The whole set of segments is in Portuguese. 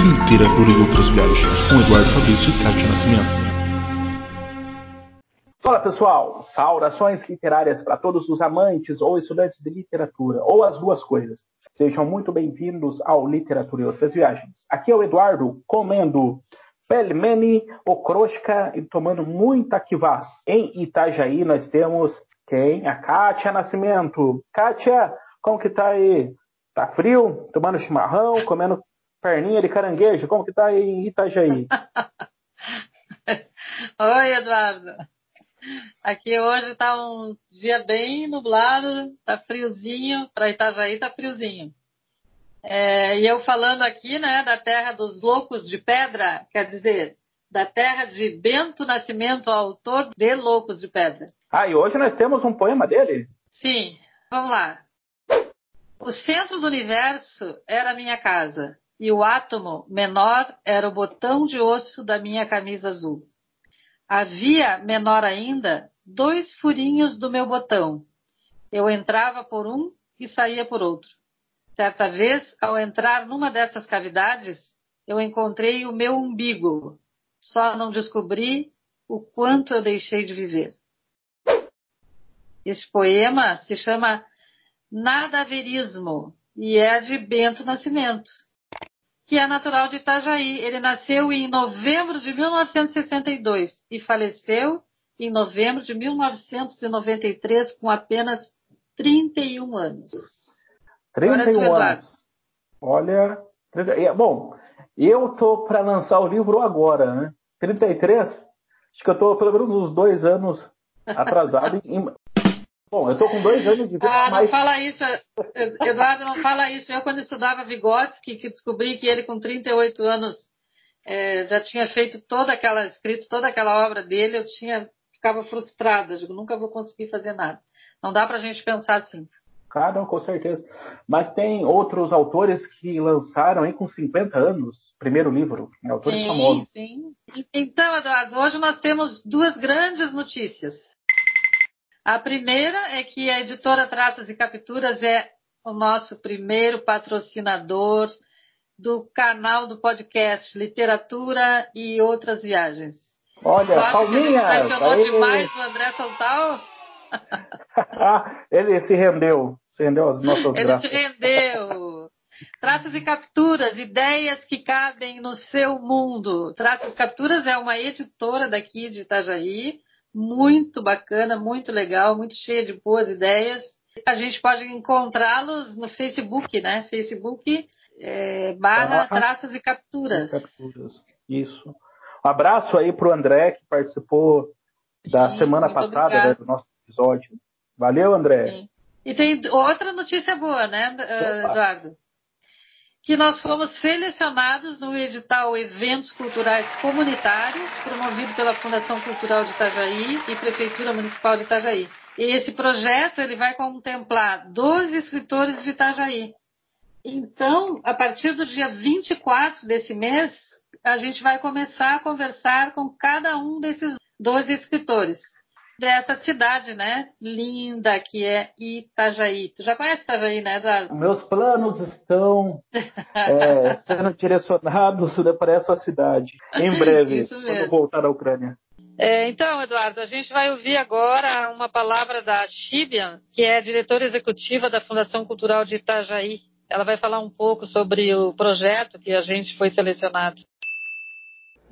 Literatura e outras viagens, com Eduardo Fabrício e Kátia Nascimento. Fala pessoal, saudações literárias para todos os amantes ou estudantes de literatura, ou as duas coisas. Sejam muito bem-vindos ao Literatura e Outras Viagens. Aqui é o Eduardo comendo pelmeni, okroshka e tomando muita kivas. Em Itajaí nós temos quem? A Kátia Nascimento. Kátia, como que tá aí? Tá frio? Tomando chimarrão, comendo perninha de caranguejo? Como que tá aí em Itajaí? Oi, Eduardo. Aqui hoje tá um dia bem nublado, tá friozinho, para Itajaí tá friozinho. É, e eu falando aqui, né, da terra dos loucos de pedra, quer dizer, da terra de Bento Nascimento, autor de Loucos de Pedra. Ah, e hoje nós temos um poema dele? Sim, vamos lá. O centro do universo era a minha casa, e o átomo menor era o botão de osso da minha camisa azul. Havia, menor ainda, dois furinhos do meu botão. Eu entrava por um e saía por outro. Certa vez, ao entrar numa dessas cavidades, eu encontrei o meu umbigo. Só não descobri o quanto eu deixei de viver. Esse poema se chama Nadaverismo e é de Bento Nascimento que é natural de Itajaí. Ele nasceu em novembro de 1962 e faleceu em novembro de 1993 com apenas 31 anos. 31 anos. Olha, bom, eu tô para lançar o livro agora, né? 33? Acho que eu tô pelo menos uns dois anos atrasado em, Bom, eu tô com dois anos de vida. Ah, não mais... fala isso, Eduardo, não fala isso. Eu, quando estudava Vygotsky, que descobri que ele, com 38 anos, é, já tinha feito toda aquela, escrito toda aquela obra dele, eu tinha, ficava frustrada. Digo, nunca vou conseguir fazer nada. Não dá pra gente pensar assim. Não, com certeza. Mas tem outros autores que lançaram aí com 50 anos, primeiro livro, né, autores sim, famosos. Sim, Então, Eduardo, hoje nós temos duas grandes notícias. A primeira é que a editora Traças e Capturas é o nosso primeiro patrocinador do canal do podcast Literatura e Outras Viagens. Olha, Palminha! Impressionou aí. demais o André Saltal. Ele se rendeu, se rendeu às nossas Ele graças. se rendeu. Traças e Capturas, ideias que cabem no seu mundo. Traças e Capturas é uma editora daqui de Itajaí, muito bacana, muito legal, muito cheia de boas ideias. A gente pode encontrá-los no Facebook, né? Facebook é, barra traços e capturas. capturas. Isso. Um abraço aí para o André, que participou da Sim, semana passada né, do nosso episódio. Valeu, André. Sim. E tem outra notícia boa, né. Eduardo? Que nós fomos selecionados no edital Eventos Culturais Comunitários, promovido pela Fundação Cultural de Itajaí e Prefeitura Municipal de Itajaí. Esse projeto ele vai contemplar 12 escritores de Itajaí. Então, a partir do dia 24 desse mês, a gente vai começar a conversar com cada um desses 12 escritores dessa cidade, né? Linda que é Itajaí. Tu já conhece Itajaí, né, Eduardo? Meus planos estão é, sendo direcionados para essa cidade. Em breve, quando voltar à Ucrânia. É, então, Eduardo, a gente vai ouvir agora uma palavra da Shibian, que é diretora executiva da Fundação Cultural de Itajaí. Ela vai falar um pouco sobre o projeto que a gente foi selecionado.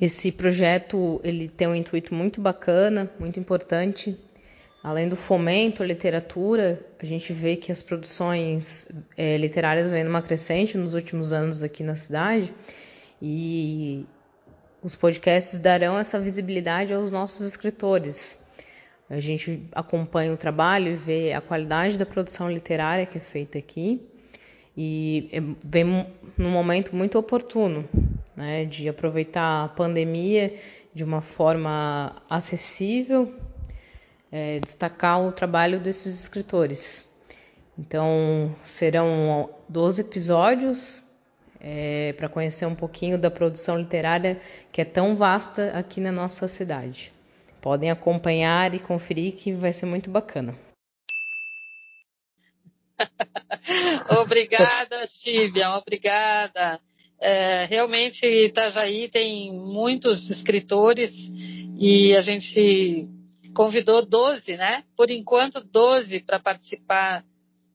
Esse projeto ele tem um intuito muito bacana, muito importante. Além do fomento à literatura, a gente vê que as produções é, literárias vêm numa crescente nos últimos anos aqui na cidade e os podcasts darão essa visibilidade aos nossos escritores. A gente acompanha o trabalho e vê a qualidade da produção literária que é feita aqui e é, vem num momento muito oportuno, né, de aproveitar a pandemia de uma forma acessível, é, destacar o trabalho desses escritores. Então, serão 12 episódios é, para conhecer um pouquinho da produção literária que é tão vasta aqui na nossa cidade. Podem acompanhar e conferir que vai ser muito bacana. obrigada, Silvia, obrigada. É, realmente, Itajaí tem muitos escritores e a gente convidou 12, né? Por enquanto, 12 para participar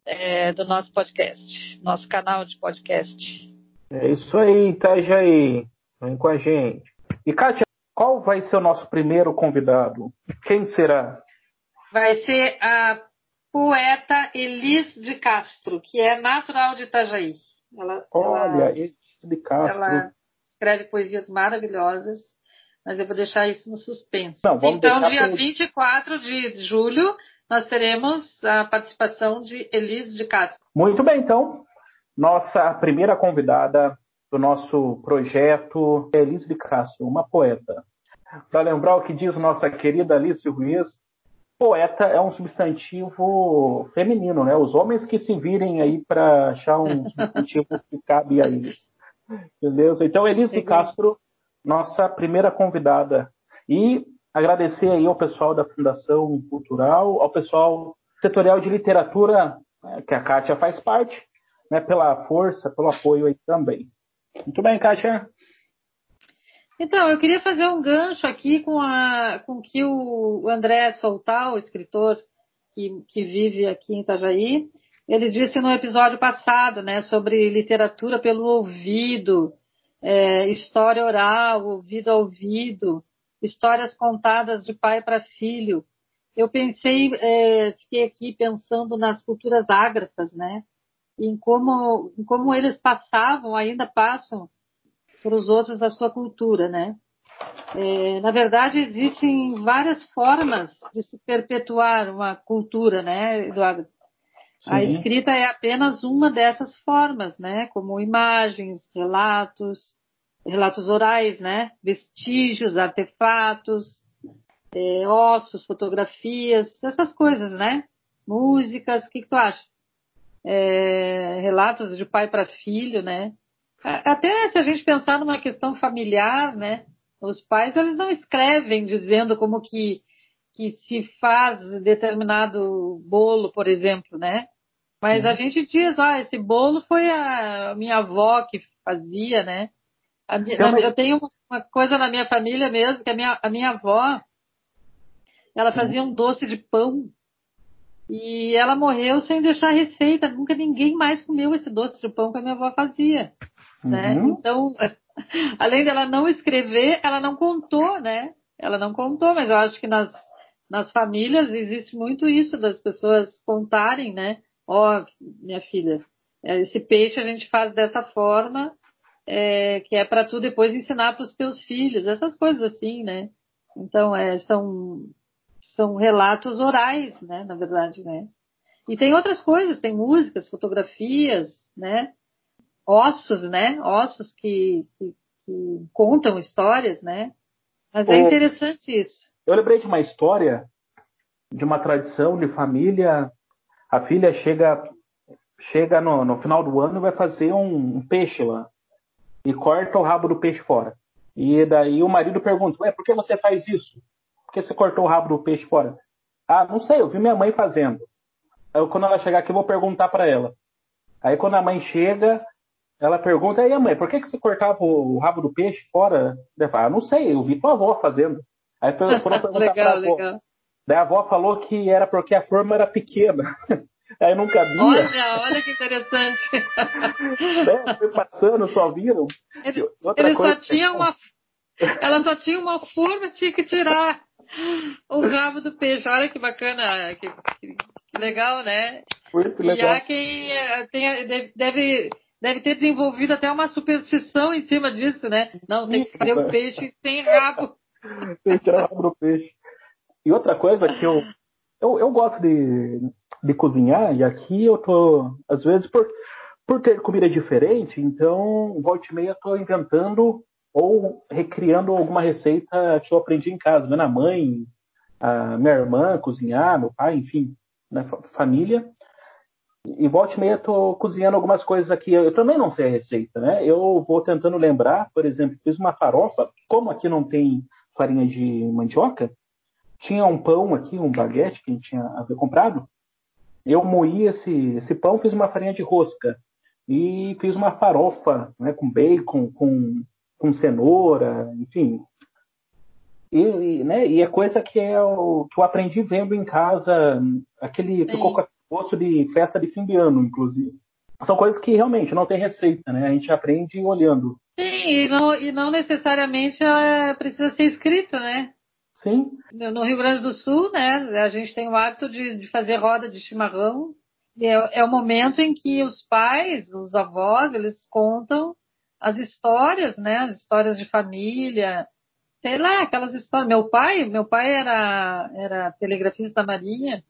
é, do nosso podcast, nosso canal de podcast. É isso aí, Itajaí. Vem com a gente. E, Kátia, qual vai ser o nosso primeiro convidado? Quem será? Vai ser a poeta Elis de Castro, que é natural de Itajaí. Ela, Olha, ela, de Castro. Ela escreve poesias maravilhosas, mas eu vou deixar isso no suspense. Não, então, dia com... 24 de julho, nós teremos a participação de Elis de Castro. Muito bem, então. Nossa primeira convidada do nosso projeto é Elis de Castro, uma poeta. Para lembrar o que diz nossa querida Alice Ruiz, poeta é um substantivo feminino, né? Os homens que se virem aí para achar um substantivo que cabe a eles. Beleza? Então, Elise de Castro, nossa primeira convidada. E agradecer aí ao pessoal da Fundação Cultural, ao pessoal setorial de literatura, né, que a Kátia faz parte, né, pela força, pelo apoio aí também. Muito bem, Kátia. Então, eu queria fazer um gancho aqui com, a, com que o André Soltal, o escritor que, que vive aqui em Itajaí, ele disse no episódio passado, né, sobre literatura pelo ouvido, é, história oral, ouvido a ouvido, histórias contadas de pai para filho. Eu pensei, é, fiquei aqui pensando nas culturas ágrafas, né, em como, em como eles passavam, ainda passam para os outros da sua cultura, né? É, na verdade, existem várias formas de se perpetuar uma cultura, né, Eduardo? A escrita é apenas uma dessas formas, né? Como imagens, relatos, relatos orais, né? Vestígios, artefatos, é, ossos, fotografias, essas coisas, né? Músicas, o que, que tu acha? É, relatos de pai para filho, né? Até se a gente pensar numa questão familiar, né? Os pais eles não escrevem dizendo como que que se faz determinado bolo, por exemplo, né? Mas a gente diz, ah, esse bolo foi a minha avó que fazia, né? A, eu, eu tenho uma coisa na minha família mesmo, que a minha, a minha avó, ela fazia um doce de pão e ela morreu sem deixar receita. Nunca ninguém mais comeu esse doce de pão que a minha avó fazia. Né? Uhum. Então, além dela não escrever, ela não contou, né? Ela não contou, mas eu acho que nas, nas famílias existe muito isso das pessoas contarem, né? Ó, oh, minha filha, esse peixe a gente faz dessa forma, é, que é para tu depois ensinar para os teus filhos, essas coisas assim, né? Então, é, são, são relatos orais, né? Na verdade, né? E tem outras coisas, tem músicas, fotografias, né? ossos, né? Ossos que, que, que contam histórias, né? Mas é interessante isso. Eu lembrei de uma história de uma tradição de família. A filha chega chega no, no final do ano e vai fazer um, um, peixe lá e corta o rabo do peixe fora. E daí o marido pergunta: Ué, por que você faz isso? Por que você cortou o rabo do peixe fora? Ah, não sei, eu vi minha mãe fazendo. Aí, quando ela chegar aqui, eu vou perguntar para ela. Aí quando a mãe chega, ela pergunta, aí mãe, por que, que você cortava o rabo do peixe fora? Ela fala, ah, não sei, eu vi tua avó fazendo. Aí perguntar legal, pra avó, legal. daí a avó falou que era porque a forma era pequena. Aí não cabia. Olha, olha que interessante. né? Foi passando, só viram. Ele, ele só tinha uma. Ela só tinha uma forma, tinha que tirar o rabo do peixe. Olha que bacana, que, que legal, né? Muito legal. E há quem eh, tenha, deve deve ter desenvolvido até uma superstição em cima disso, né? Não, tem que ter o um peixe sem rabo. tem que tirar o peixe. E outra coisa que eu, eu, eu gosto de, de cozinhar, e aqui eu tô, às vezes, por, por ter comida diferente, então, volta e meia, eu tô inventando ou recriando alguma receita que eu aprendi em casa, vendo a mãe, a minha irmã cozinhar, meu pai, enfim, né, família. E volta e meia tô cozinhando algumas coisas aqui. Eu também não sei a receita, né? Eu vou tentando lembrar, por exemplo, fiz uma farofa. Como aqui não tem farinha de mandioca, tinha um pão aqui, um baguete que a gente tinha comprado. Eu moí esse, esse pão, fiz uma farinha de rosca. e fiz uma farofa né, com bacon, com, com cenoura, enfim. E, né, e é coisa que, é o, que eu aprendi vendo em casa, aquele Sim. ficou com gosto de festa de fim de ano, inclusive. São coisas que realmente não tem receita, né? A gente aprende olhando. Sim, e não, e não necessariamente ela precisa ser escrita, né? Sim. No Rio Grande do Sul, né, a gente tem o hábito de, de fazer roda de chimarrão. É, é o momento em que os pais, os avós, eles contam as histórias, né, as histórias de família, sei lá, aquelas histórias. Meu pai, meu pai era, era telegrafista da Marinha,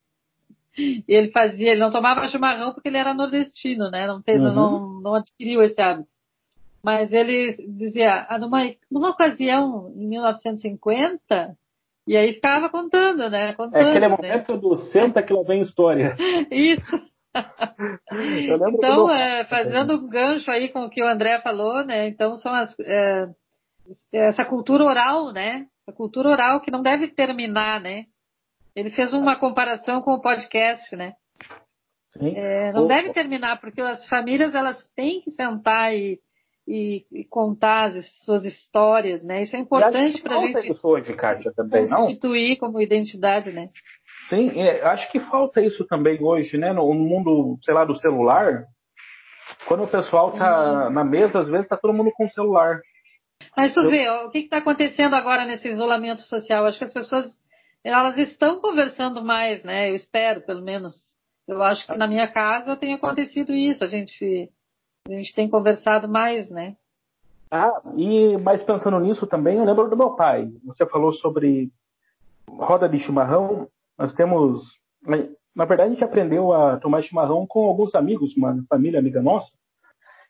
e ele fazia, ele não tomava chimarrão porque ele era nordestino, né? Não, teve, uhum. não, não adquiriu esse hábito. Mas ele dizia, ah, numa, numa ocasião, em 1950, e aí ficava contando, né? Contando, é aquele né? momento do senta que lá vem história. Isso. então, é, fazendo um gancho aí com o que o André falou, né? Então são as, é, essa cultura oral, né? A cultura oral que não deve terminar, né? Ele fez uma comparação com o podcast, né? É, não Opa. deve terminar, porque as famílias elas têm que sentar e, e, e contar as suas histórias, né? Isso é importante para a gente isso hoje, Kátia, também, constituir não? como identidade, né? Sim, é, acho que falta isso também hoje, né? No mundo, sei lá, do celular. Quando o pessoal tá na mesa, às vezes tá todo mundo com o celular. Mas tu Eu... vê, ó, o que está acontecendo agora nesse isolamento social? Acho que as pessoas elas estão conversando mais, né? Eu espero, pelo menos. Eu acho que na minha casa tem acontecido isso. A gente, a gente tem conversado mais, né? Ah, e mas pensando nisso também, eu lembro do meu pai. Você falou sobre roda de chimarrão. Nós temos, na verdade, a gente aprendeu a tomar chimarrão com alguns amigos, uma família amiga nossa.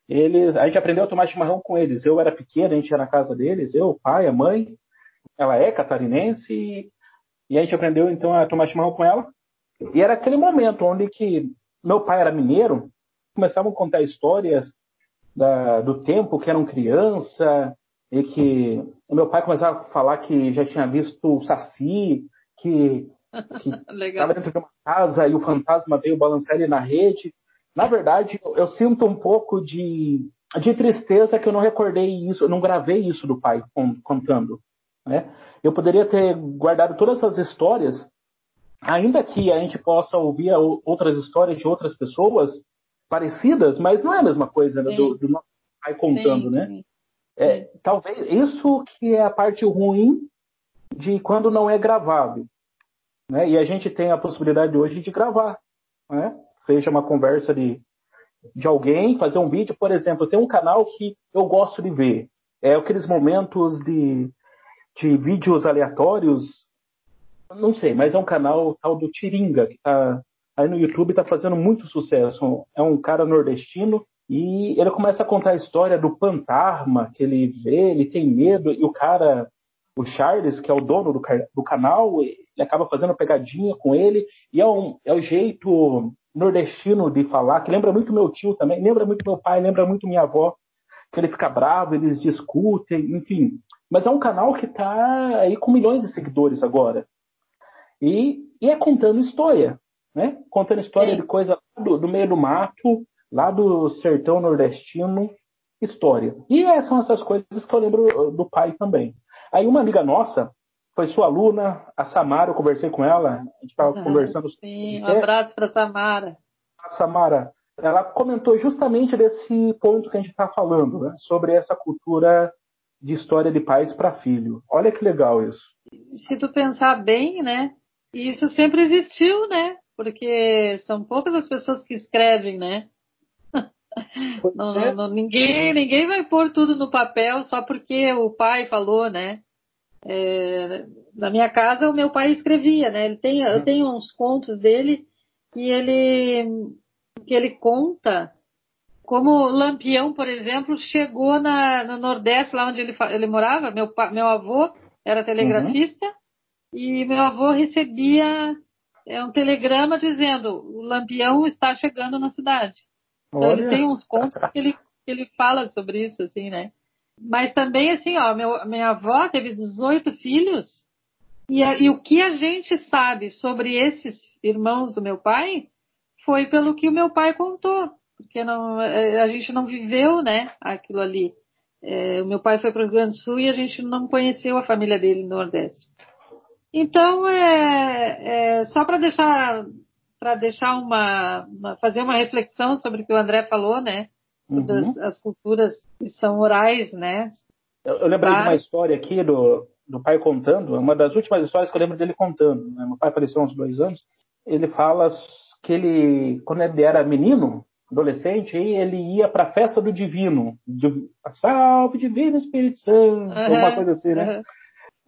Eles, a gente aprendeu a tomar chimarrão com eles. Eu era pequeno, a gente ia na casa deles, eu, o pai, a mãe. Ela é catarinense e a gente aprendeu então a tomar chimarrão com ela. E era aquele momento onde que meu pai era mineiro, começavam a contar histórias da, do tempo que eram criança, e que meu pai começava a falar que já tinha visto o Saci, que estava dentro de uma casa e o fantasma veio balançar ele na rede. Na verdade, eu, eu sinto um pouco de, de tristeza que eu não recordei isso, eu não gravei isso do pai contando. Né? Eu poderia ter guardado todas essas histórias, ainda que a gente possa ouvir outras histórias de outras pessoas parecidas, mas não é a mesma coisa né, do, do, nosso pai contando, né? É, talvez isso que é a parte ruim de quando não é gravado. Né? E a gente tem a possibilidade hoje de gravar. Né? Seja uma conversa de, de alguém, fazer um vídeo, por exemplo, tem um canal que eu gosto de ver. É aqueles momentos de de vídeos aleatórios. Não sei, mas é um canal tal do Tiringa, que tá aí no YouTube tá fazendo muito sucesso. É um cara nordestino e ele começa a contar a história do fantasma que ele vê, ele tem medo, e o cara, o Charles, que é o dono do, do canal, ele acaba fazendo pegadinha com ele, e é, um, é o jeito nordestino de falar, que lembra muito meu tio também, lembra muito meu pai, lembra muito minha avó, que ele fica bravo, eles discutem, enfim. Mas é um canal que está aí com milhões de seguidores agora. E, e é contando história, né? Contando história de coisa do, do, meio do mato, lá do sertão nordestino, história. E essas são essas coisas que eu lembro uh, do pai também. Aí uma amiga nossa, foi sua aluna, a Samara, eu conversei com ela, a gente estava uhum, conversando. Sim, um abraço para Samara. A Samara, ela comentou justamente desse ponto que a gente está falando, né? sobre essa cultura de história de pais para filho. Olha que legal isso. Se tu pensar bem, né? Isso sempre existiu, né? Porque são poucas as pessoas que escrevem, né? Não, é. não, ninguém, ninguém vai pôr tudo no papel só porque o pai falou, né? É, na minha casa o meu pai escrevia, né? Ele tem, eu uhum. tenho uns contos dele que ele que ele conta como Lampião, por exemplo, chegou na, no Nordeste, lá onde ele, ele morava. Meu, meu avô era telegrafista uhum. e meu avô recebia é, um telegrama dizendo: o Lampião está chegando na cidade. Então ele tem uns contos que ele, que ele fala sobre isso, assim, né? Mas também, assim, ó, meu, minha avó teve 18 filhos e, e o que a gente sabe sobre esses irmãos do meu pai foi pelo que o meu pai contou porque não, é, a gente não viveu, né, aquilo ali. É, o meu pai foi para o Rio Grande do Sul e a gente não conheceu a família dele no Nordeste. Então, é, é só para deixar, para deixar uma, uma, fazer uma reflexão sobre o que o André falou, né, sobre uhum. as, as, culturas que são orais, né. Eu, eu lembrei claro. de uma história aqui do, do pai contando, uma das últimas histórias que eu lembro dele contando. Né? Meu pai faleceu há uns dois anos. Ele fala que ele, quando ele era menino, adolescente, ele ia para a festa do divino. Salve divino Espírito Santo, uhum, uma coisa assim, né? Uhum.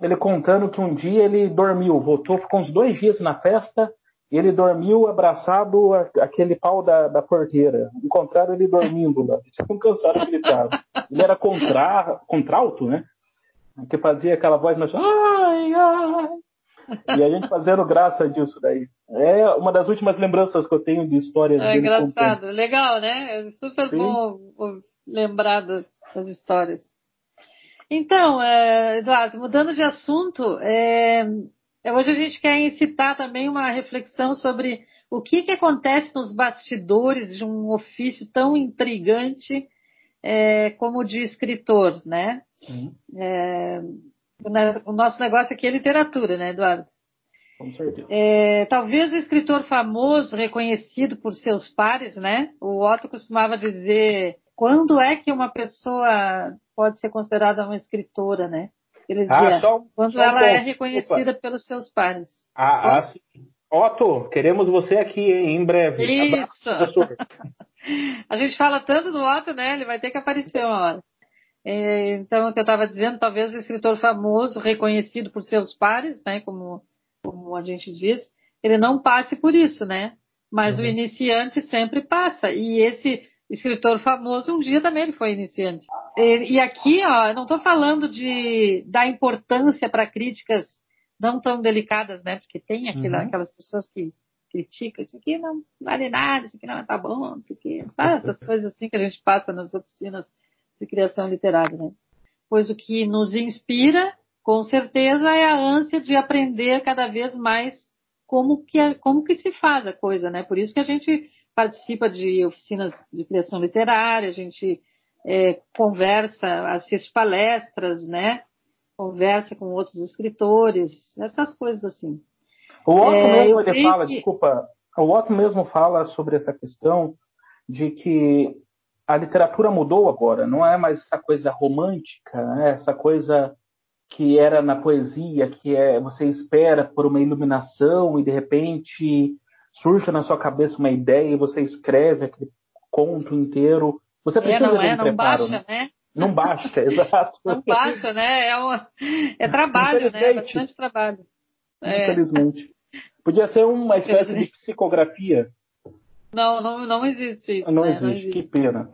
Ele contando que um dia ele dormiu, voltou, ficou uns dois dias na festa, e ele dormiu abraçado aquele pau da, da porteira. Encontraram ele dormindo lá, tipo um cansado que ele estava. Ele era contra, contralto, né? Que fazia aquela voz mais. Ai, ai, e a gente fazendo graça disso daí. É uma das últimas lembranças que eu tenho de histórias É engraçado, contando. legal, né? É super Sim. bom lembrar das histórias. Então, é, Eduardo, mudando de assunto, é, é, hoje a gente quer incitar também uma reflexão sobre o que, que acontece nos bastidores de um ofício tão intrigante é, como o de escritor, né? É, o nosso negócio aqui é literatura, né, Eduardo? Com certeza. É, talvez o escritor famoso, reconhecido por seus pares, né? O Otto costumava dizer quando é que uma pessoa pode ser considerada uma escritora, né? Ele ah, dizia, ah, só, quando só ela um é reconhecida Opa. pelos seus pares. Ah, ah sim. Otto, queremos você aqui em breve. Isso. a gente fala tanto do Otto, né? Ele vai ter que aparecer uma hora. É, então, o que eu estava dizendo, talvez o escritor famoso, reconhecido por seus pares, né, como, como a gente diz, ele não passe por isso, né? Mas uhum. o iniciante sempre passa. E esse escritor famoso, um dia também ele foi iniciante. E, e aqui, ó, eu não estou falando de dar importância para críticas não tão delicadas, né? Porque tem aquela, uhum. aquelas pessoas que criticam, isso aqui não vale nada, isso aqui não tá bom, isso aqui, sabe? Essas coisas assim que a gente passa nas oficinas de criação literária, né? Pois o que nos inspira, com certeza, é a ânsia de aprender cada vez mais como que, é, como que se faz a coisa, né? Por isso que a gente participa de oficinas de criação literária, a gente é, conversa, assiste palestras, né? Conversa com outros escritores, essas coisas assim. O Otto é, mesmo ele fala, que... desculpa, o Otto mesmo fala sobre essa questão de que a literatura mudou agora, não é mais essa coisa romântica, né? essa coisa que era na poesia, que é você espera por uma iluminação e de repente surge na sua cabeça uma ideia e você escreve aquele conto inteiro. Você precisa é, não de um é, não baixa, né? né? Não baixa, exato. Não baixa, né? É, uma, é trabalho, né? É bastante trabalho. É. Infelizmente. Podia ser uma espécie de psicografia não, não, não existe isso. Não, né? existe. não existe, que pena.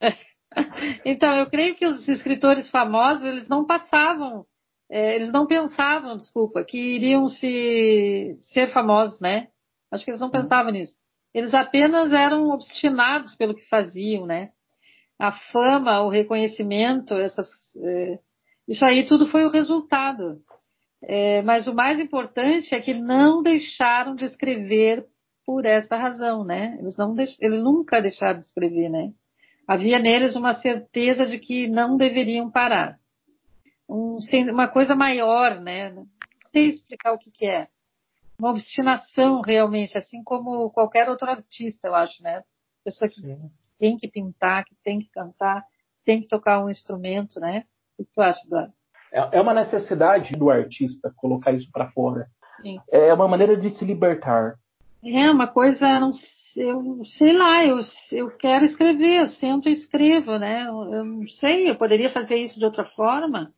então, eu creio que os escritores famosos, eles não passavam, é, eles não pensavam, desculpa, que iriam se ser famosos, né? Acho que eles não Sim. pensavam nisso. Eles apenas eram obstinados pelo que faziam, né? A fama, o reconhecimento, essas, é, isso aí tudo foi o resultado. É, mas o mais importante é que não deixaram de escrever por esta razão, né? Eles, não eles nunca deixaram de escrever, né? Havia neles uma certeza de que não deveriam parar. Um, uma coisa maior, né? Não sei explicar o que, que é. Uma obstinação realmente, assim como qualquer outro artista, eu acho, né? Pessoa que Sim. tem que pintar, que tem que cantar, tem que tocar um instrumento, né? O que tu acha, Eduardo? É, é uma necessidade do artista colocar isso para fora. Sim. É uma maneira de se libertar. É uma coisa, não eu sei lá, eu, eu quero escrever, eu sempre escrevo, né? Eu, eu não sei, eu poderia fazer isso de outra forma,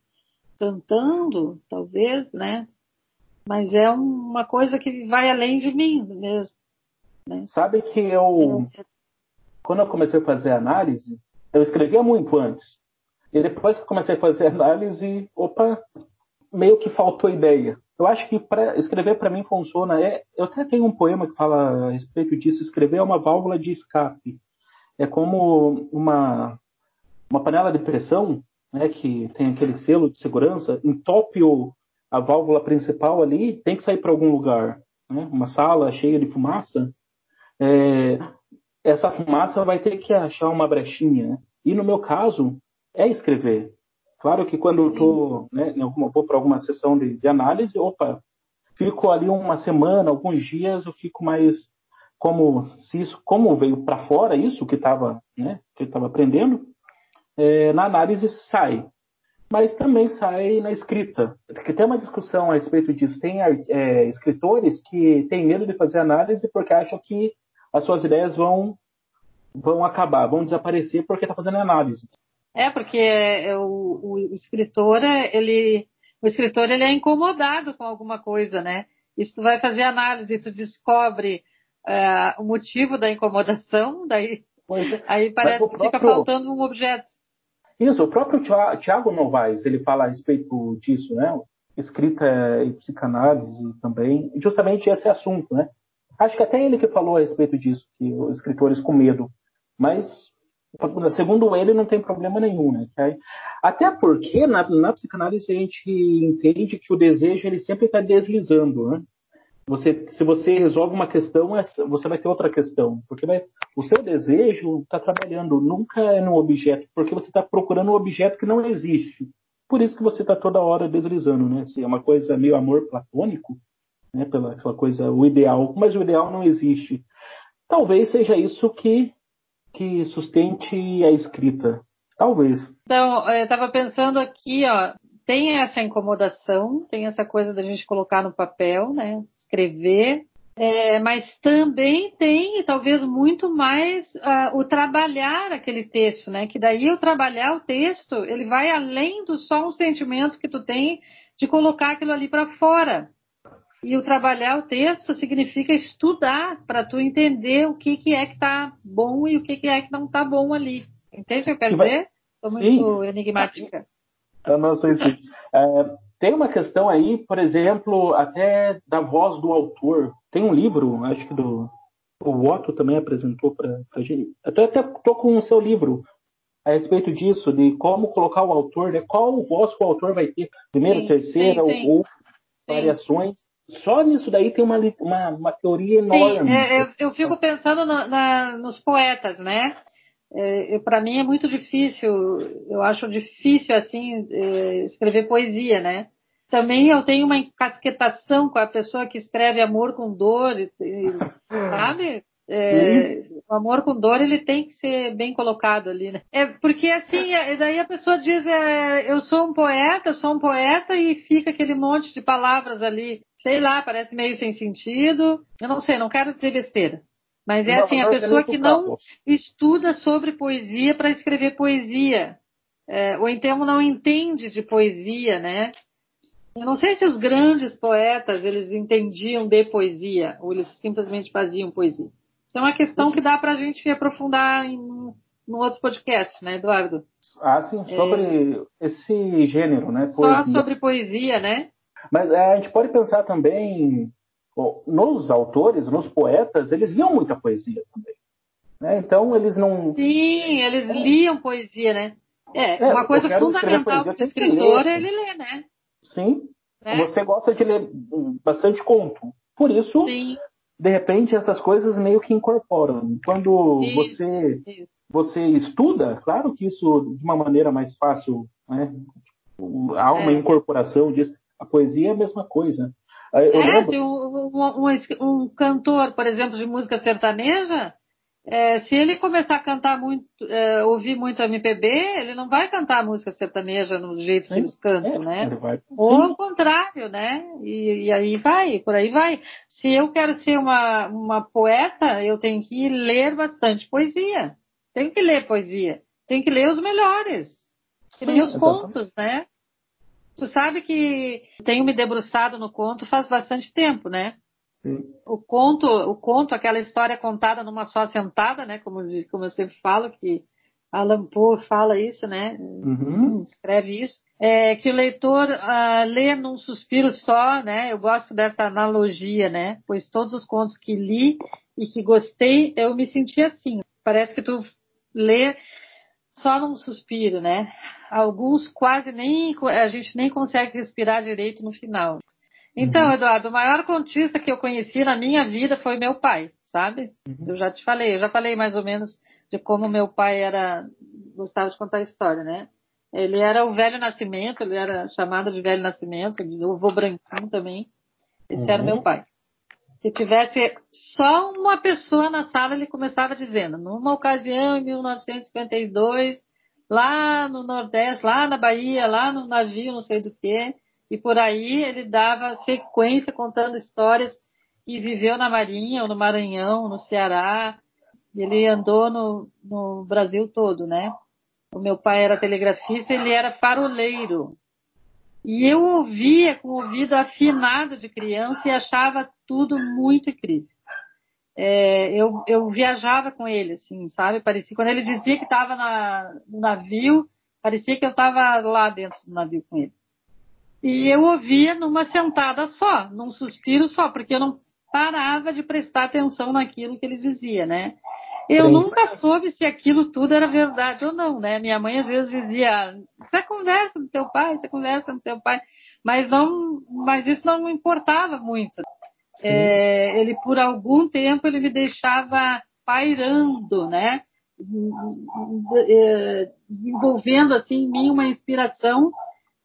cantando, talvez, né? Mas é uma coisa que vai além de mim mesmo. Né? Sabe que eu, quando eu comecei a fazer análise, eu escrevia muito antes. E depois que comecei a fazer análise, opa, meio que faltou ideia. Eu acho que pra, escrever para mim funciona. É, eu até tenho um poema que fala a respeito disso. Escrever é uma válvula de escape. É como uma, uma panela de pressão, né, que tem aquele selo de segurança, entope a válvula principal ali, tem que sair para algum lugar. Né? Uma sala cheia de fumaça. É, essa fumaça vai ter que achar uma brechinha. Né? E no meu caso, é escrever. Claro que quando eu estou, né, vou para alguma sessão de, de, análise, opa, fico ali uma semana, alguns dias, eu fico mais como se isso, como veio para fora isso que estava, né, que estava aprendendo, é, na análise sai, mas também sai na escrita. Porque tem uma discussão a respeito disso. Tem é, escritores que têm medo de fazer análise porque acham que as suas ideias vão vão acabar, vão desaparecer porque está fazendo análise. É, porque é, o, o, escritor, ele, o escritor ele é incomodado com alguma coisa, né? E tu vai fazer análise, tu descobre uh, o motivo da incomodação, daí é. aí parece que fica faltando um objeto. Isso, o próprio Tiago Novaes, ele fala a respeito disso, né? Escrita e psicanálise também, justamente esse assunto, né? Acho que até ele que falou a respeito disso, que os escritores com medo. Mas Segundo ele, não tem problema nenhum, né? Até porque na, na psicanálise a gente entende que o desejo ele sempre está deslizando, né? Você, se você resolve uma questão, é, você vai ter outra questão, porque vai, o seu desejo está trabalhando nunca é no objeto, porque você está procurando um objeto que não existe. Por isso que você está toda hora deslizando, né? Se é uma coisa meio amor platônico, né? Pela aquela coisa, o ideal, mas o ideal não existe. Talvez seja isso que que sustente a escrita. Talvez. Então, eu estava pensando aqui, ó, tem essa incomodação, tem essa coisa da gente colocar no papel, né? Escrever. É, mas também tem, talvez, muito mais uh, o trabalhar aquele texto, né? Que daí o trabalhar o texto, ele vai além do só um sentimento que tu tem de colocar aquilo ali para fora. E o trabalhar o texto significa estudar para tu entender o que, que é que está bom e o que, que é que não está bom ali. Entende o que eu quero dizer? Estou muito enigmática. Eu não sei se. É, tem uma questão aí, por exemplo, até da voz do autor. Tem um livro, acho que do. O Otto também apresentou para a gente. Até até tô com o seu livro a respeito disso, de como colocar o autor, né? Qual voz que o autor vai ter, primeira, sim, terceira, sim, sim. ou variações só nisso daí tem uma, uma, uma teoria enorme. Sim, é, eu, eu, fico pensando na, na, nos poetas, né? É, Para mim é muito difícil, eu acho difícil assim é, escrever poesia, né? Também eu tenho uma encasquetação com a pessoa que escreve amor com dor, e, sabe? É, o amor com dor ele tem que ser bem colocado ali, né? É porque assim, é, daí a pessoa diz, é, eu sou um poeta, eu sou um poeta e fica aquele monte de palavras ali sei lá, parece meio sem sentido. Eu não sei, não quero dizer besteira. Mas é não, assim, a pessoa que não estuda sobre poesia para escrever poesia. É, ou então não entende de poesia, né? Eu não sei se os grandes poetas eles entendiam de poesia ou eles simplesmente faziam poesia. Isso é uma questão que dá para a gente aprofundar em no outro podcast, né, Eduardo? Ah, sim, sobre é... esse gênero, né? Poesia. Só sobre poesia, né? Mas é, a gente pode pensar também nos autores, nos poetas, eles liam muita poesia também. Né? Então eles não. Sim, eles é. liam poesia, né? É, é uma coisa fundamental para o escritor é ele ler, né? Sim. É. Você gosta de ler bastante conto. Por isso, Sim. de repente, essas coisas meio que incorporam. Quando isso, você, isso. você estuda, claro que isso de uma maneira mais fácil, né? Há uma é. incorporação disso. A poesia é a mesma coisa. Eu é, lembro... se um, um, um, cantor, por exemplo, de música sertaneja, é, se ele começar a cantar muito, é, ouvir muito MPB, ele não vai cantar música sertaneja no jeito que eles cantam, é, né? Vai... Ou ao contrário, né? E, e, aí vai, por aí vai. Se eu quero ser uma, uma poeta, eu tenho que ler bastante poesia. Tenho que ler poesia. Tenho que ler os melhores. Que os contos, né? Tu sabe que tenho me debruçado no conto faz bastante tempo, né? Sim. O conto, o conto, aquela história contada numa só sentada, né? Como, como eu sempre falo, que Alan Poe fala isso, né? Uhum. Escreve isso. É, que o leitor uh, lê num suspiro só, né? Eu gosto dessa analogia, né? Pois todos os contos que li e que gostei, eu me senti assim. Parece que tu lê só num suspiro, né? Alguns quase nem a gente nem consegue respirar direito no final. Então, uhum. Eduardo, o maior contista que eu conheci na minha vida foi meu pai. sabe? Uhum. Eu já te falei, eu já falei mais ou menos de como meu pai era gostava de contar história, né? Ele era o velho nascimento, ele era chamado de velho nascimento, o avô branquinho também. Esse uhum. era meu pai. Se tivesse só uma pessoa na sala, ele começava dizendo, numa ocasião em 1952, lá no Nordeste, lá na Bahia, lá no navio, não sei do que, e por aí ele dava sequência contando histórias que viveu na Marinha, ou no Maranhão, no Ceará. Ele andou no, no Brasil todo, né? O meu pai era telegrafista, ele era faroleiro. E eu ouvia com o ouvido afinado de criança e achava tudo muito incrível. É, eu, eu viajava com ele, assim, sabe? Parecia, quando ele dizia que estava no navio, parecia que eu estava lá dentro do navio com ele. E eu ouvia numa sentada só, num suspiro só, porque eu não parava de prestar atenção naquilo que ele dizia, né? Eu nunca soube se aquilo tudo era verdade ou não, né? Minha mãe às vezes dizia, você conversa com teu pai, você conversa com teu pai, mas não, mas isso não me importava muito. É, ele por algum tempo ele me deixava pairando, né? É, desenvolvendo assim em mim uma inspiração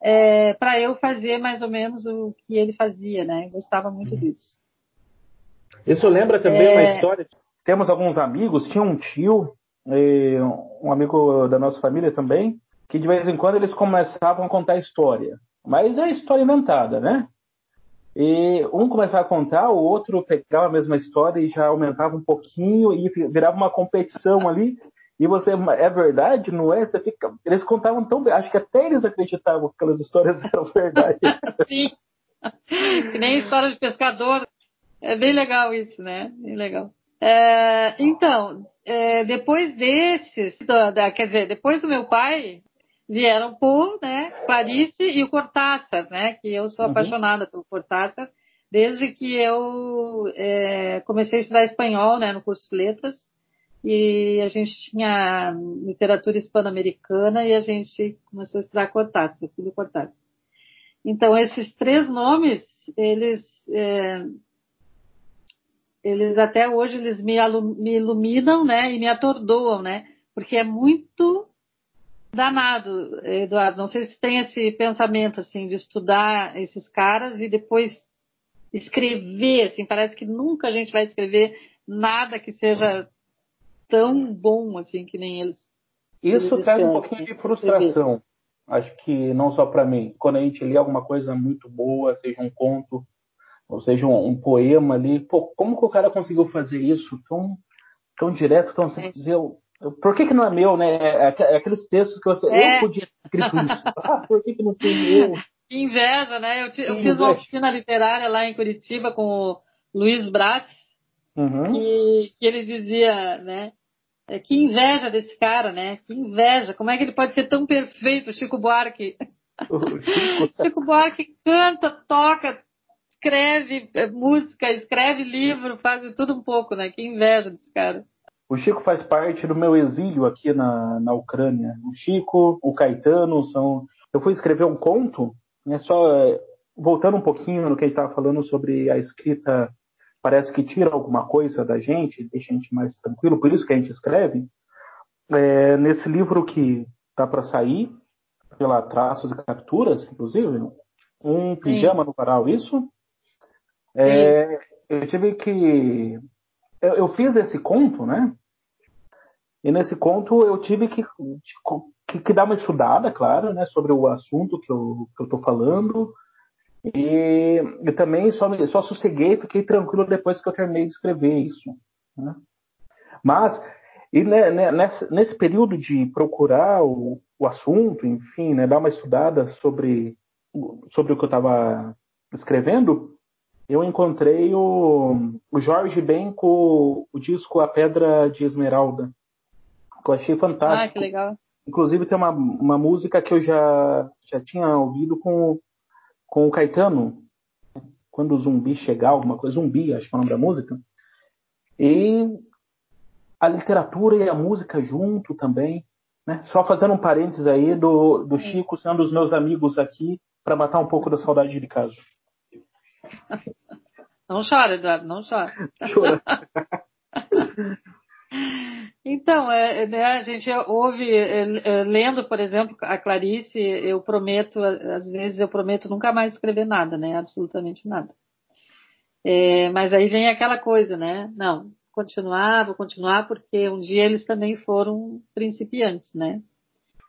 é, para eu fazer mais ou menos o que ele fazia, né? Eu gostava muito uhum. disso. Isso lembra também uma é. história temos alguns amigos, tinha um tio, um amigo da nossa família também, que de vez em quando eles começavam a contar história. Mas é história inventada, né? E um começava a contar, o outro pegava a mesma história e já aumentava um pouquinho e virava uma competição ali. E você, é verdade, não é? Você fica, eles contavam tão bem, acho que até eles acreditavam que aquelas histórias eram verdade. Sim. Que nem história de pescador. É bem legal isso, né? Bem legal. É, então, é, depois desses, da, da, quer dizer, depois do meu pai, vieram por, né, Clarice e o Cortázar, né, que eu sou uhum. apaixonada pelo Cortázar, desde que eu é, comecei a estudar espanhol, né, no curso de letras, e a gente tinha literatura hispano-americana e a gente começou a estudar Cortázar, filho Cortázar. Então, esses três nomes, eles é, eles até hoje eles me, me iluminam, né, e me atordoam, né, porque é muito danado, Eduardo. Não sei se tem esse pensamento assim de estudar esses caras e depois escrever, assim, parece que nunca a gente vai escrever nada que seja tão bom assim que nem eles. Isso eles traz um pouquinho de frustração. Acho que não só para mim. Quando a gente lê alguma coisa muito boa, seja um conto, ou seja, um, um, poema ali. Pô, como que o cara conseguiu fazer isso tão, tão direto, tão simples? É. Eu, eu, por que, que não é meu, né? É, é, é aqueles textos que você. É. Eu podia ter escrito isso. ah, por que, que não foi meu? Que inveja, né? Eu, eu fiz uma oficina literária lá em Curitiba com o Luiz Braz, uhum. e, que ele dizia, né? É, que inveja desse cara, né? Que inveja. Como é que ele pode ser tão perfeito, Chico Buarque? Chico Buarque canta, toca, escreve é, música, escreve livro, faz tudo um pouco, né? Que inveja desse cara. O Chico faz parte do meu exílio aqui na, na Ucrânia. O Chico, o Caetano são. Eu fui escrever um conto, né? Só é, voltando um pouquinho no que ele estava falando sobre a escrita, parece que tira alguma coisa da gente, deixa a gente mais tranquilo, por isso que a gente escreve. É, nesse livro que tá para sair, pela Traços e Capturas, inclusive, um pijama Sim. no varal, isso? É, eu tive que. Eu, eu, fiz esse conto, né? E nesse conto eu tive que, que, que, dar uma estudada, claro, né, sobre o assunto que eu, tô falando. E, e também só, só sosseguei, fiquei tranquilo depois que eu terminei de escrever isso. Né? Mas, e né, nesse, nesse período de procurar o, o assunto, enfim, né, dar uma estudada sobre, sobre o que eu estava escrevendo, eu encontrei o, o Jorge Ben com o disco A Pedra de Esmeralda, que eu achei fantástico. Ah, que legal. Inclusive tem uma, uma música que eu já, já tinha ouvido com, com o Caetano, quando o zumbi chegar, alguma coisa, zumbi, acho que é o nome da música. E a literatura e a música junto também. Né? Só fazendo um parênteses aí do, do Chico sendo os meus amigos aqui para matar um pouco da saudade de casa. Não chora, Eduardo, não chora. Chora. Então, é, né, a gente ouve, é, é, lendo, por exemplo, a Clarice, eu prometo, às vezes eu prometo nunca mais escrever nada, né? Absolutamente nada. É, mas aí vem aquela coisa, né? Não, continuar, vou continuar, porque um dia eles também foram principiantes, né?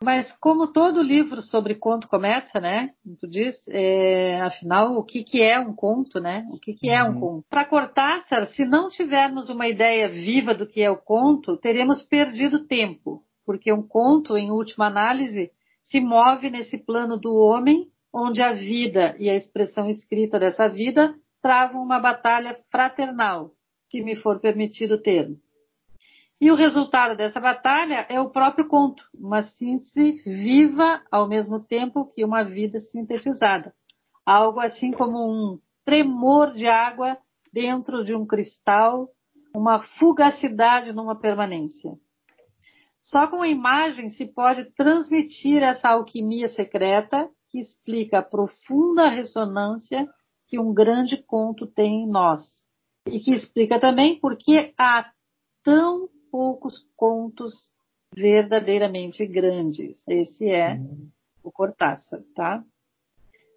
Mas como todo livro sobre conto começa, né? Como tu diz, é, afinal, o que, que é um conto, né? O que, que é um uhum. conto? Para Cortázar, se não tivermos uma ideia viva do que é o conto, teremos perdido tempo, porque um conto, em última análise, se move nesse plano do homem, onde a vida e a expressão escrita dessa vida travam uma batalha fraternal, se me for permitido o termo. E o resultado dessa batalha é o próprio conto, uma síntese viva ao mesmo tempo que uma vida sintetizada. Algo assim como um tremor de água dentro de um cristal, uma fugacidade numa permanência. Só com a imagem se pode transmitir essa alquimia secreta que explica a profunda ressonância que um grande conto tem em nós e que explica também por que há tão poucos contos verdadeiramente grandes. Esse é uhum. o Cortázar, tá?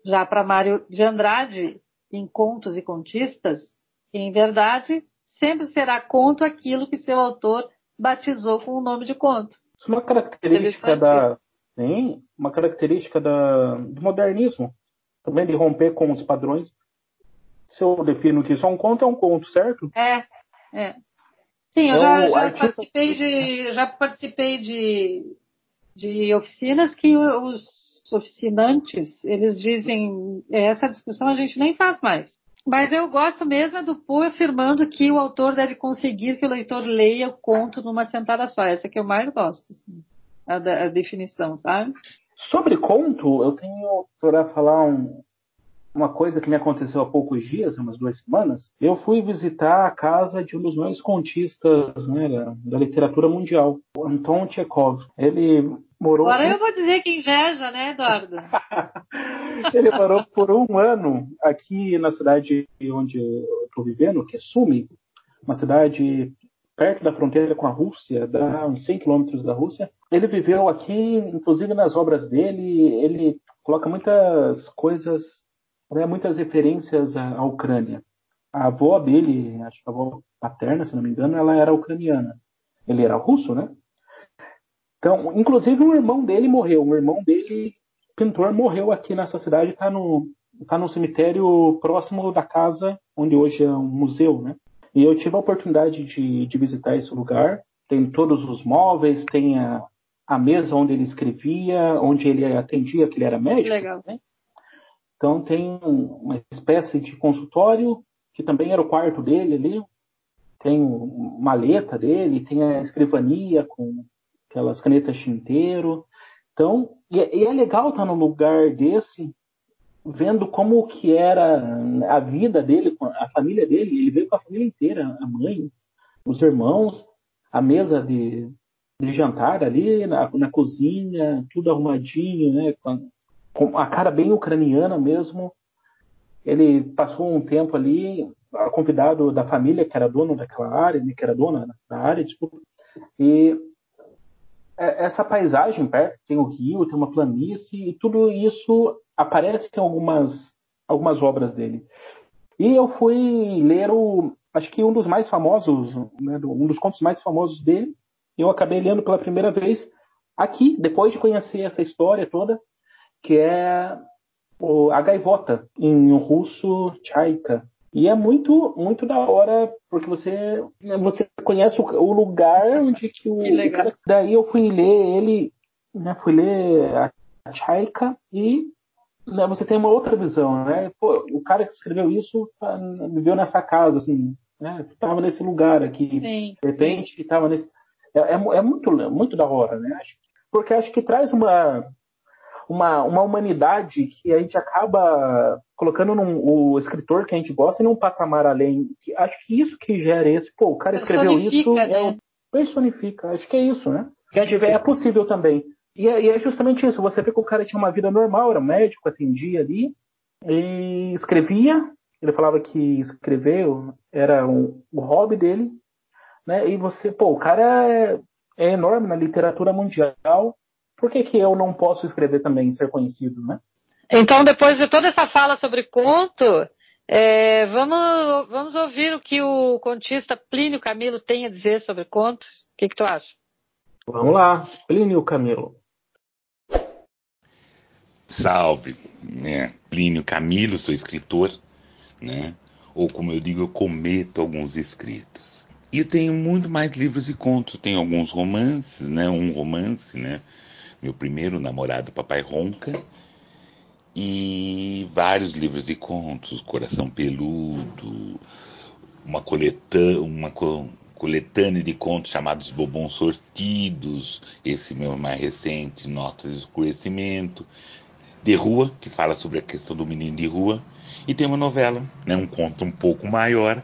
Já para Mário de Andrade, em Contos e Contistas, em verdade, sempre será conto aquilo que seu autor batizou com o nome de conto. Isso é uma característica da sim, uma característica da, do modernismo, também de romper com os padrões. Se eu defino que isso é um conto, é um conto, certo? É, é. Sim, eu já, já artista... participei de já participei de, de oficinas que os oficinantes eles dizem essa discussão a gente nem faz mais. Mas eu gosto mesmo é do Poe afirmando que o autor deve conseguir que o leitor leia o conto numa sentada só. Essa é que eu mais gosto, assim, a, a definição, sabe? Sobre conto, eu tenho para falar um, uma coisa que me aconteceu há poucos dias, umas duas semanas, eu fui visitar a casa de um dos maiores contistas né, da, da, literatura mundial, Anton Chekhov. Ele morou. Agora eu vou dizer que inveja, né, Eduardo? Ele morou por um ano aqui na cidade onde eu estou vivendo, que é Sumi, uma cidade perto da fronteira com a Rússia, dá uns 100 quilômetros da Rússia. Ele viveu aqui, inclusive nas obras dele, ele coloca muitas coisas né, muitas referências à, Ucrânia. A avó dele, acho que a avó paterna, se não me engano, ela era ucraniana. Ele era russo, né? Então, inclusive o irmão dele morreu. O irmão dele, pintor, morreu aqui nessa cidade, está no, tá no cemitério próximo da casa onde hoje é um museu, né? E eu tive a oportunidade de, de visitar esse lugar. Tem todos os móveis, tem a, a mesa onde ele escrevia, onde ele atendia, que ele era médico. Legal. Né? Então tem uma espécie de consultório, que também era o quarto dele ali. Tem maleta dele, tem a escrivania com aquelas canetas tinteiro. Então, e é, e é legal estar num lugar desse, vendo como que era a vida dele, a família dele. Ele veio com a família inteira, a mãe, os irmãos, a mesa de, de jantar ali na, na cozinha, tudo arrumadinho, né? Com com a cara bem ucraniana mesmo. Ele passou um tempo ali, convidado da família que era dono daquela área, né, que era dona da área, desculpa. E é, essa paisagem perto, tem o rio, tem uma planície, e tudo isso aparece em algumas, algumas obras dele. E eu fui ler o, acho que um dos mais famosos, né, um dos contos mais famosos dele, eu acabei lendo pela primeira vez aqui, depois de conhecer essa história toda, que é o, a gaivota, em russo, chaika. E é muito, muito da hora, porque você, você conhece o, o lugar onde que o, que cara, Daí eu fui ler ele, né, fui ler a, a Chaika e né, você tem uma outra visão, né? Pô, o cara que escreveu isso tá, viveu nessa casa, assim, né? Tava nesse lugar aqui. Sim. De repente, tava nesse... É, é, é muito, muito da hora, né? Porque acho que traz uma uma, uma humanidade que a gente acaba colocando num, o escritor que a gente gosta em um patamar além. Que, acho que isso que gera esse. Pô, o cara escreveu isso. Né? É, personifica. Acho que é isso, né? Que a gente vê, é possível também. E é, e é, justamente isso. Você vê que o cara tinha uma vida normal, era médico, atendia ali, e escrevia. Ele falava que escrever era um, o hobby dele, né? E você, pô, o cara é, é enorme na literatura mundial. Por que, que eu não posso escrever também, ser conhecido, né? Então, depois de toda essa fala sobre conto, é, vamos, vamos ouvir o que o contista Plínio Camilo tem a dizer sobre contos. O que, que tu acha? Vamos lá, Plínio Camilo. Salve, né? Plínio Camilo, sou escritor, né? Ou como eu digo, eu cometo alguns escritos. E eu tenho muito mais livros de contos. Tenho alguns romances, né? Um romance, né? Meu primeiro namorado, Papai Ronca. E vários livros de contos, Coração Peludo, uma coletânea, uma coletânea de contos chamados Bobons Sortidos, esse meu mais recente, Notas de Escurecimento, de Rua, que fala sobre a questão do menino de rua, e tem uma novela, né, um conto um pouco maior,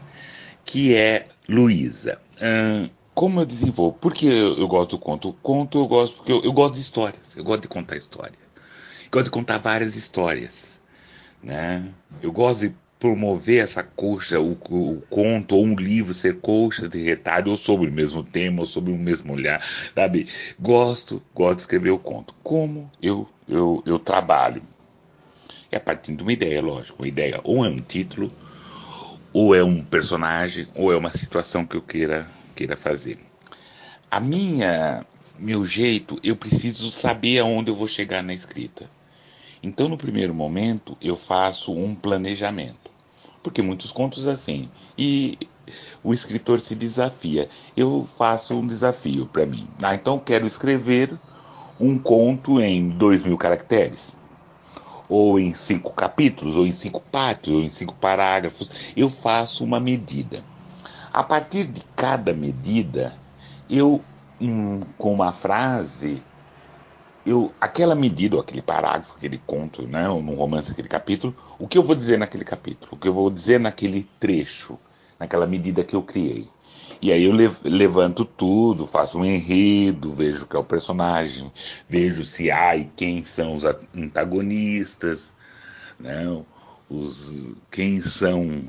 que é Luísa. Hum, como eu desenvolvo? Porque eu, eu, gosto do conto? Conto eu gosto porque eu, eu, gosto de histórias, eu gosto de contar história. Eu gosto de contar várias histórias. Né? Eu gosto de promover essa coxa, o, o, conto ou um livro ser coxa de retalho, ou sobre o mesmo tema, ou sobre o mesmo olhar, sabe? Gosto, gosto de escrever o conto. Como eu, eu, eu trabalho? É a partir de uma ideia, lógico. Uma ideia ou é um título, ou é um personagem, ou é uma situação que eu queira, queira fazer. A minha, meu jeito, eu preciso saber aonde eu vou chegar na escrita. Então, no primeiro momento, eu faço um planejamento. Porque muitos contos assim. E o escritor se desafia. Eu faço um desafio para mim. Ah, então quero escrever um conto em dois mil caracteres. Ou em cinco capítulos, ou em cinco partes, ou em cinco parágrafos. Eu faço uma medida. A partir de cada medida, eu, com uma frase, eu, aquela medida, ou aquele parágrafo, aquele conto, né, ou no romance, aquele capítulo, o que eu vou dizer naquele capítulo, o que eu vou dizer naquele trecho, naquela medida que eu criei. E aí eu levanto tudo, faço um enredo, vejo o que é o personagem, vejo se há e quem são os antagonistas, né, os, quem são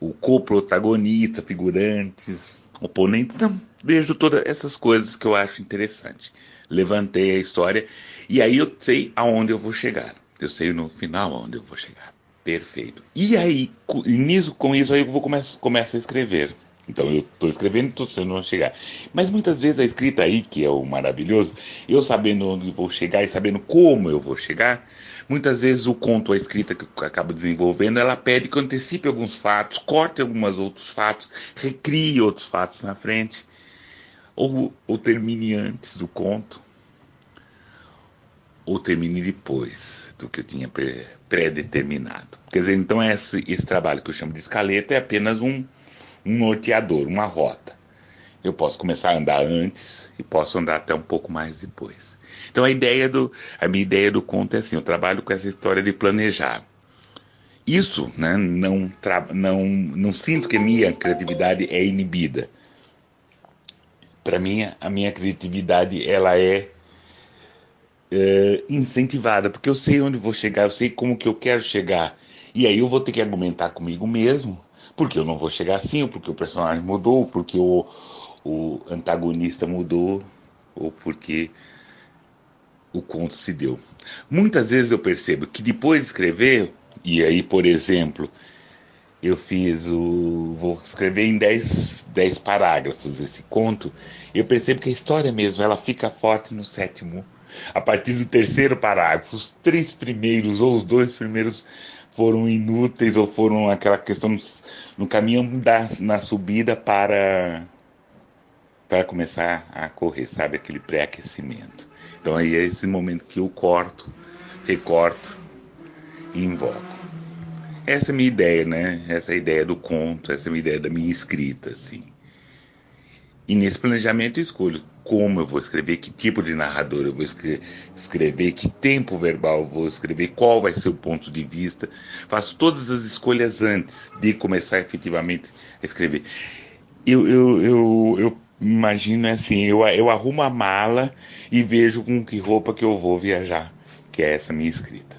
o coprotagonista, figurantes, oponentes. Então, vejo todas essas coisas que eu acho interessante levantei a história e aí eu sei aonde eu vou chegar. Eu sei no final aonde eu vou chegar. Perfeito. E aí, nisso, com isso aí eu vou começar, começo a escrever. Então eu estou escrevendo, estou sendo chegar. Mas muitas vezes a escrita aí, que é o maravilhoso, eu sabendo onde vou chegar e sabendo como eu vou chegar, muitas vezes o conto, a escrita que eu acabo desenvolvendo, ela pede que eu antecipe alguns fatos, corte alguns outros fatos, recrie outros fatos na frente ou, ou termine antes do conto, ou termine depois do que eu tinha pré-determinado. Quer dizer, então esse, esse trabalho que eu chamo de escaleta é apenas um, um norteador, uma rota. Eu posso começar a andar antes e posso andar até um pouco mais depois. Então a ideia do, a minha ideia do conto é assim, eu trabalho com essa história de planejar. Isso, né, não, não, não sinto que minha criatividade é inibida para mim a minha criatividade ela é, é, incentivada porque eu sei onde vou chegar, eu sei como que eu quero chegar e aí eu vou ter que argumentar comigo mesmo porque eu não vou chegar assim, ou porque o personagem mudou, ou porque o, o antagonista mudou, ou porque o conto se deu. Muitas vezes eu percebo que depois de escrever, e aí, por exemplo, eu fiz o. Vou escrever em 10, 10 parágrafos esse conto. Eu percebo que a história mesmo ela fica forte no sétimo. A partir do terceiro parágrafo, os três primeiros ou os dois primeiros foram inúteis ou foram aquela questão no caminho da, na subida para para começar a correr, sabe aquele pré-aquecimento. Então aí é esse momento que eu corto, recorto e invoco. Essa é a minha ideia, né? Essa é a ideia do conto, essa é a minha ideia da minha escrita, assim. E nesse planejamento eu escolho como eu vou escrever, que tipo de narrador eu vou escrever, que tempo verbal eu vou escrever, qual vai ser o ponto de vista. Faço todas as escolhas antes de começar efetivamente a escrever. Eu, eu, eu, eu imagino assim, eu, eu arrumo a mala e vejo com que roupa que eu vou viajar, que é essa minha escrita.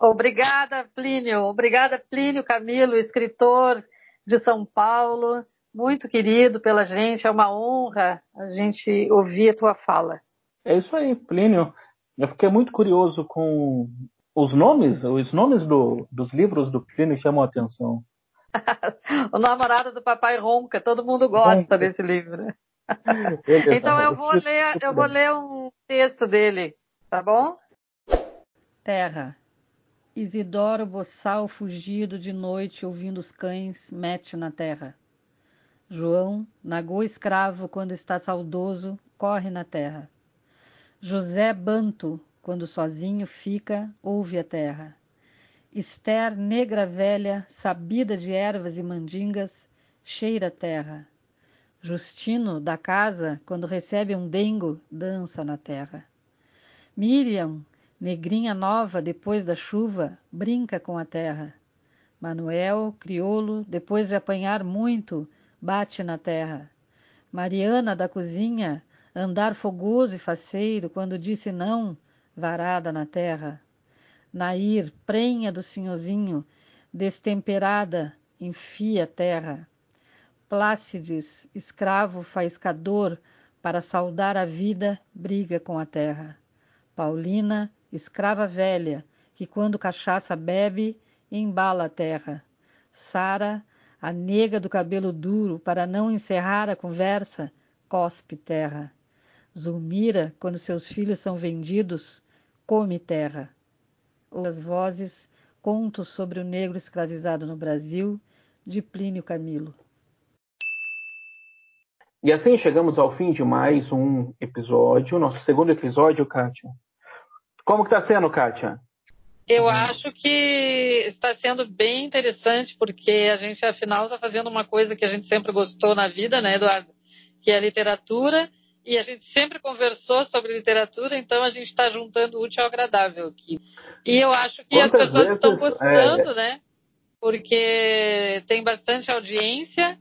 Obrigada, Plínio. Obrigada, Plínio Camilo, escritor de São Paulo, muito querido pela gente, é uma honra a gente ouvir a tua fala. É isso aí, Plínio. Eu fiquei muito curioso com os nomes, os nomes do, dos livros do Plínio chamam a atenção. o namorado do papai ronca, todo mundo gosta ronca. desse livro. então eu vou ler, eu vou ler um texto dele, tá bom? Terra. Isidoro Boçal fugido de noite ouvindo os cães mete na terra. João, nagô escravo quando está saudoso, corre na terra. José Banto, quando sozinho fica, ouve a terra. Esther, negra velha, sabida de ervas e mandingas, cheira a terra. Justino, da casa, quando recebe um dengo, dança na terra. Miriam, negrinha nova depois da chuva, brinca com a terra. Manuel, crioulo, depois de apanhar muito, bate na terra. Mariana, da cozinha, andar fogoso e faceiro, quando disse não, varada na terra. Nair, prenha do sinhozinho, destemperada, enfia terra. Plácides, escravo faiscador, para saudar a vida, briga com a terra. Paulina, escrava velha, que quando cachaça bebe, embala a terra. Sara, a nega do cabelo duro, para não encerrar a conversa, cospe terra. Zulmira, quando seus filhos são vendidos, come terra. As vozes, contos sobre o negro escravizado no Brasil, de Plínio Camilo. E assim chegamos ao fim de mais um episódio, nosso segundo episódio, Kátia. Como que está sendo, Kátia? Eu acho que está sendo bem interessante, porque a gente, afinal, está fazendo uma coisa que a gente sempre gostou na vida, né, Eduardo? Que é a literatura e a gente sempre conversou sobre literatura, então a gente está juntando o útil ao agradável aqui. E eu acho que Quantas as pessoas estão gostando, é... né? Porque tem bastante audiência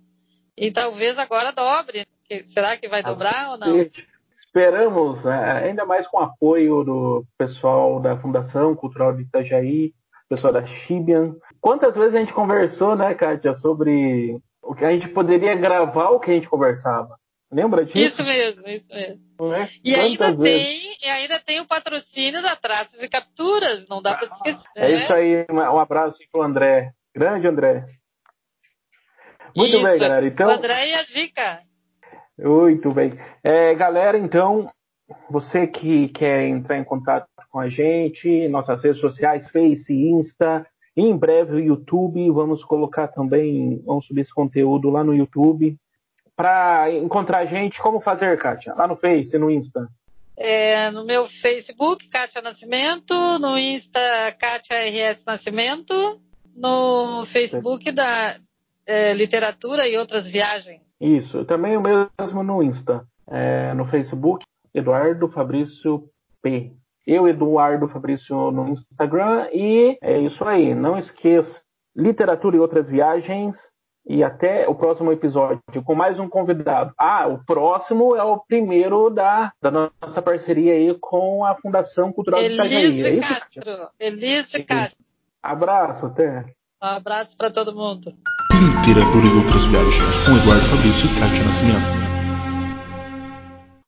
e talvez agora dobre. Será que vai dobrar ou não? Esperamos, né? ainda mais com o apoio do pessoal da Fundação Cultural de Itajaí, pessoal da Chibian. Quantas vezes a gente conversou, né, Kátia, sobre o que a gente poderia gravar o que a gente conversava? Lembra disso? Isso mesmo, isso mesmo. É? E ainda tem, e ainda tem o patrocínio da Traças e Capturas, não dá para esquecer. É né? isso aí, um abraço para o André. Grande André. Muito isso. bem, galera. Então, o André e a dica. Muito bem. É, galera, então, você que quer entrar em contato com a gente, nossas redes sociais, Face, Insta, em breve o YouTube, vamos colocar também, vamos subir esse conteúdo lá no YouTube para encontrar a gente, como fazer, Kátia? Lá no Face, no Insta? É, no meu Facebook, Kátia Nascimento, no Insta, Kátia RS Nascimento, no Facebook da é, Literatura e Outras Viagens. Isso, também o mesmo no Insta. É, no Facebook, Eduardo Fabrício P. Eu, Eduardo Fabrício, no Instagram. E é isso aí. Não esqueça, Literatura e Outras Viagens e até o próximo episódio com mais um convidado. Ah, o próximo é o primeiro da, da nossa parceria aí com a Fundação Cultural Elise de Itajaí. É isso, Castro. Elise Castro. Abraço, até. Um abraço para todo mundo. Literatura e outras viagens com Eduardo Fabrício e Cátia Nascimento.